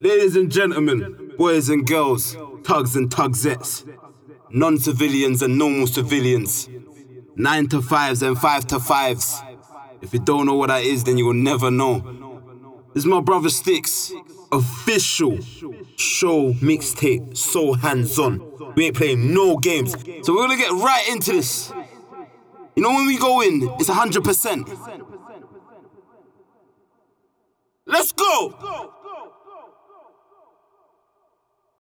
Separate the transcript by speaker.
Speaker 1: Ladies and gentlemen, boys and girls, tugs and tugsettes, non civilians and normal civilians, nine to fives and five to fives. If you don't know what that is, then you will never know. This is my brother STKZ, official show mixtape, so hands on. We ain't playing no games. So we're gonna get right into this. You know, when we go in, it's 100%. Let's go!